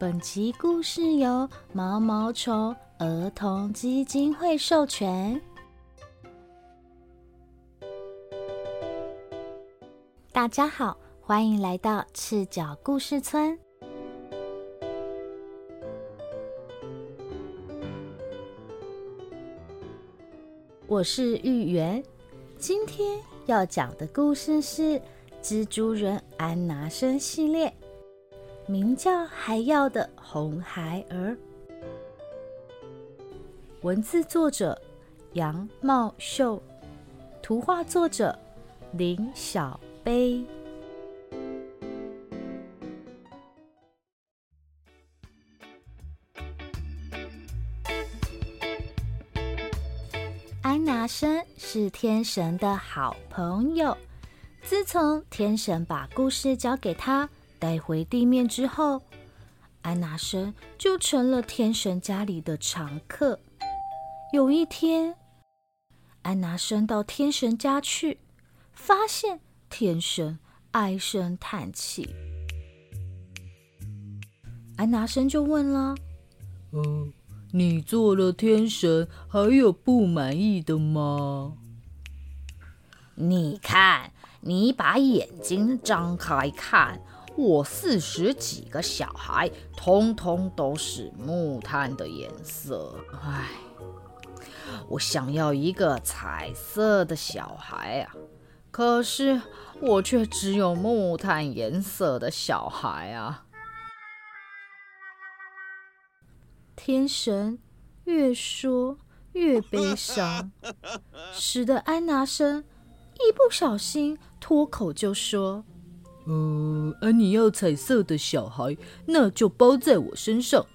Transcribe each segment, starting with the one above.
本集故事由毛毛虫儿童基金会授权。大家好，欢迎来到赤脚故事村。我是玉圆，今天要讲的故事是《蜘蛛人安拿生》系列。名叫还要的红孩儿，文字作者杨茂秀，图画作者林小杯。安拿生是天神的好朋友，自从天神把故事交给他。带回地面之后，安拿生就成了天神家里的常客。有一天，安拿生到天神家去，发现天神唉声叹气。安拿生就问了：“呃，你做了天神，还有不满意的吗？”你看，你把眼睛张开看。我四十几个小孩，通通都是木炭的颜色。唉，我想要一个彩色的小孩啊，可是我却只有木炭颜色的小孩啊。天神越说越悲伤，使得安拿生一不小心脱口就说。呃，而你要彩色的小孩，那就包在我身上。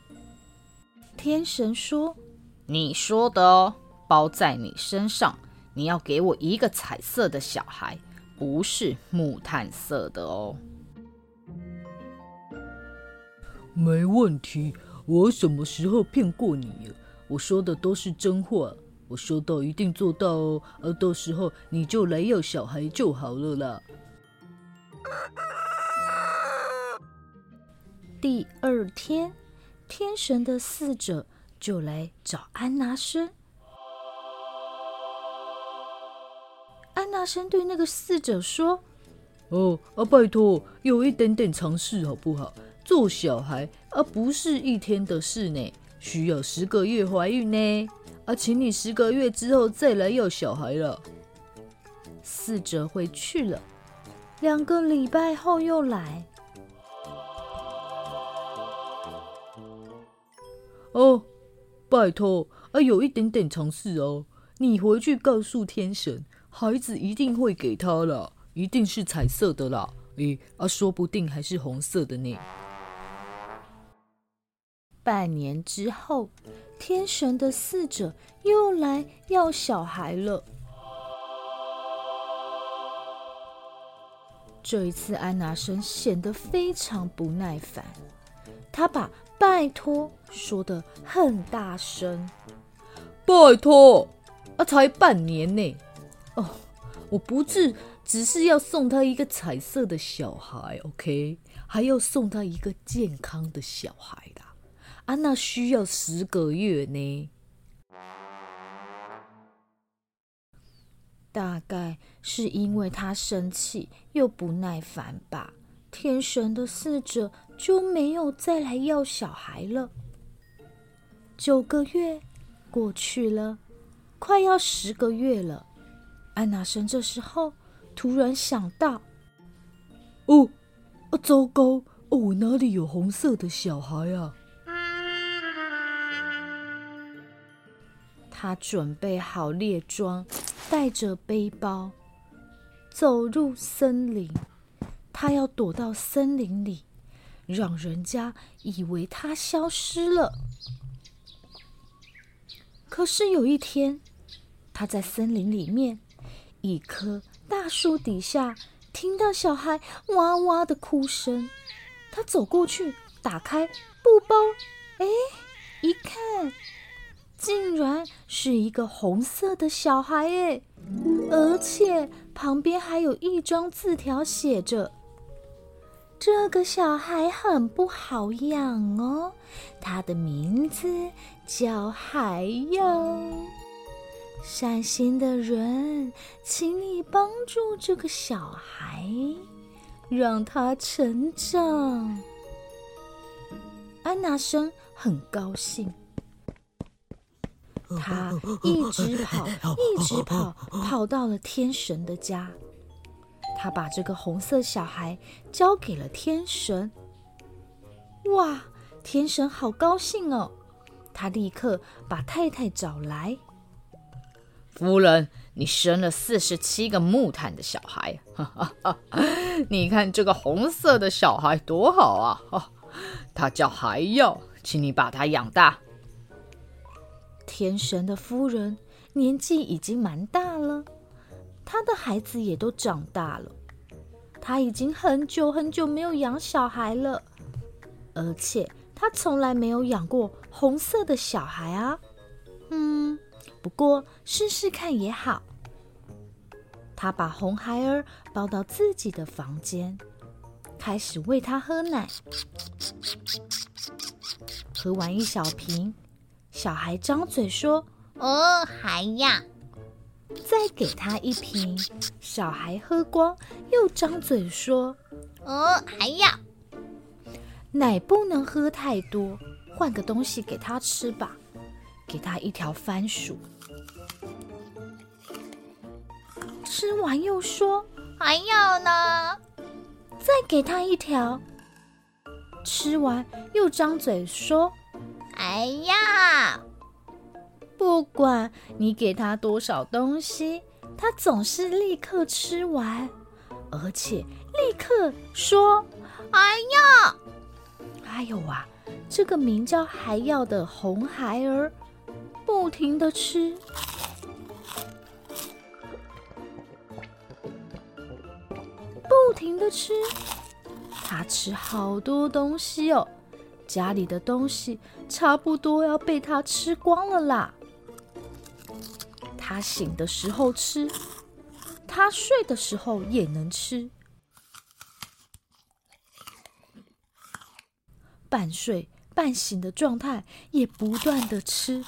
天神说：“你说的哦，包在你身上。你要给我一个彩色的小孩，不是木炭色的哦。”没问题，我什么时候骗过你了？我说的都是真话，我说到一定做到哦。而到时候你就来要小孩就好了啦。第二天，天神的侍者就来找安拿生。安拿生对那个侍者说：“哦，啊，拜托，有一点点尝试好不好？做小孩啊，不是一天的事呢，需要十个月怀孕呢。啊，请你十个月之后再来要小孩了。”侍者回去了，两个礼拜后又来。哦，拜托啊，有一点点尝试哦。你回去告诉天神，孩子一定会给他了，一定是彩色的啦。诶，啊，说不定还是红色的呢。半年之后，天神的侍者又来要小孩了。这一次，安娜生显得非常不耐烦，他把。拜托，说得很大声。拜托，啊，才半年呢。哦，我不是只是要送他一个彩色的小孩，OK，还要送他一个健康的小孩的。啊，娜需要十个月呢。大概是因为他生气又不耐烦吧。天神的侍者就没有再来要小孩了。九个月过去了，快要十个月了。安娜生这时候突然想到：“哦，啊，糟糕！哦，我哪里有红色的小孩啊？”他准备好猎装，带着背包，走入森林。他要躲到森林里，让人家以为他消失了。可是有一天，他在森林里面一棵大树底下，听到小孩哇哇的哭声。他走过去，打开布包，哎，一看，竟然是一个红色的小孩，哎，而且旁边还有一张字条，写着。这个小孩很不好养哦，他的名字叫海耀。善心的人，请你帮助这个小孩，让他成长。安娜生很高兴，他一直跑，一直跑，跑到了天神的家。他把这个红色小孩交给了天神。哇，天神好高兴哦！他立刻把太太找来。夫人，你生了四十七个木炭的小孩，你看这个红色的小孩多好啊！哈，他叫海耀，请你把他养大。天神的夫人年纪已经蛮大了。她的孩子也都长大了，她已经很久很久没有养小孩了，而且她从来没有养过红色的小孩啊。嗯，不过试试看也好。他把红孩儿抱到自己的房间，开始喂他喝奶。喝完一小瓶，小孩张嘴说：“哦，还要。”再给他一瓶，小孩喝光，又张嘴说：“哦，还要。”奶不能喝太多，换个东西给他吃吧。给他一条番薯，吃完又说：“还要呢。”再给他一条，吃完又张嘴说：“还要。”不管你给他多少东西，他总是立刻吃完，而且立刻说：“还要。”哎呦啊！这个名叫还要的红孩儿，不停的吃，不停的吃，他吃好多东西哦，家里的东西差不多要被他吃光了啦。他醒的时候吃，他睡的时候也能吃，半睡半醒的状态也不断的吃，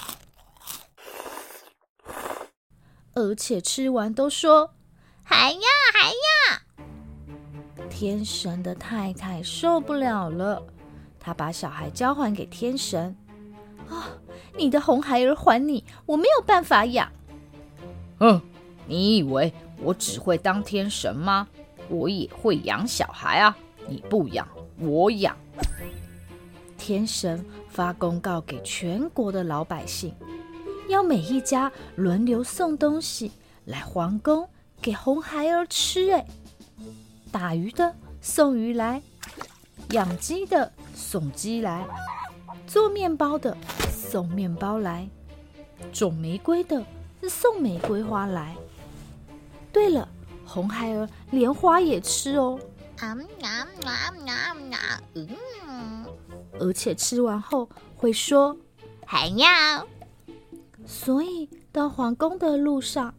而且吃完都说还要还要。天神的太太受不了了，她把小孩交还给天神。啊，你的红孩儿还你，我没有办法养。嗯，你以为我只会当天神吗？我也会养小孩啊！你不养，我养。天神发公告给全国的老百姓，要每一家轮流送东西来皇宫给红孩儿吃。哎，打鱼的送鱼来，养鸡的送鸡来，做面包的送面包来，种玫瑰的。送玫瑰花来。对了，红孩儿连花也吃哦。嗯，而且吃完后会说还要。所以到皇宫的路上，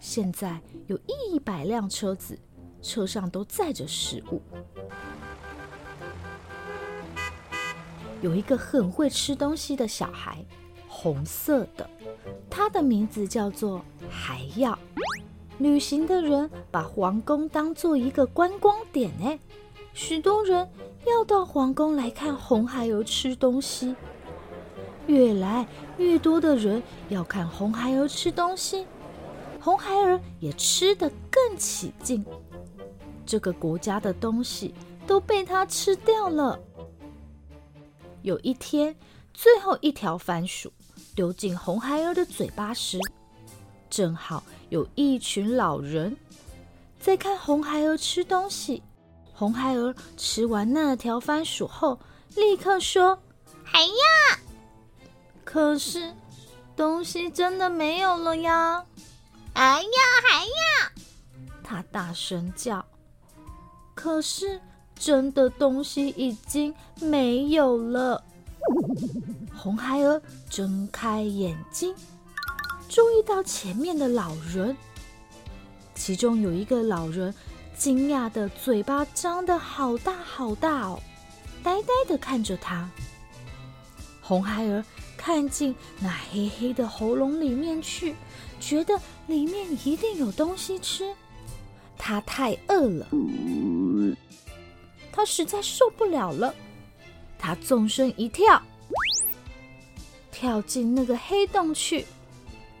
现在有一百辆车子，车上都载着食物。有一个很会吃东西的小孩，红色的。他的名字叫做还要。旅行的人把皇宫当做一个观光点，呢，许多人要到皇宫来看红孩儿吃东西。越来越多的人要看红孩儿吃东西，红孩儿也吃得更起劲。这个国家的东西都被他吃掉了。有一天，最后一条番薯。丢进红孩儿的嘴巴时，正好有一群老人在看红孩儿吃东西。红孩儿吃完那条番薯后，立刻说：“还要。”可是东西真的没有了呀！哎呀，还要！他大声叫。可是真的东西已经没有了。红孩儿睁开眼睛，注意到前面的老人，其中有一个老人惊讶的嘴巴张得好大好大哦，呆呆的看着他。红孩儿看进那黑黑的喉咙里面去，觉得里面一定有东西吃。他太饿了，他实在受不了了。他纵身一跳，跳进那个黑洞去，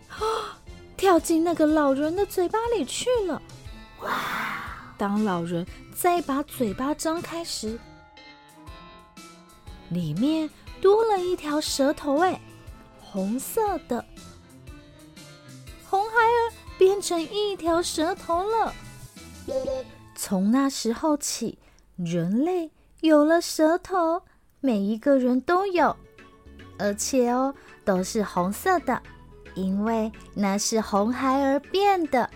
啊，跳进那个老人的嘴巴里去了。哇！当老人再把嘴巴张开时，里面多了一条舌头，哎，红色的。红孩儿变成一条舌头了。从那时候起，人类有了舌头，每一个人都有，而且哦，都是红色的，因为那是红孩儿变的。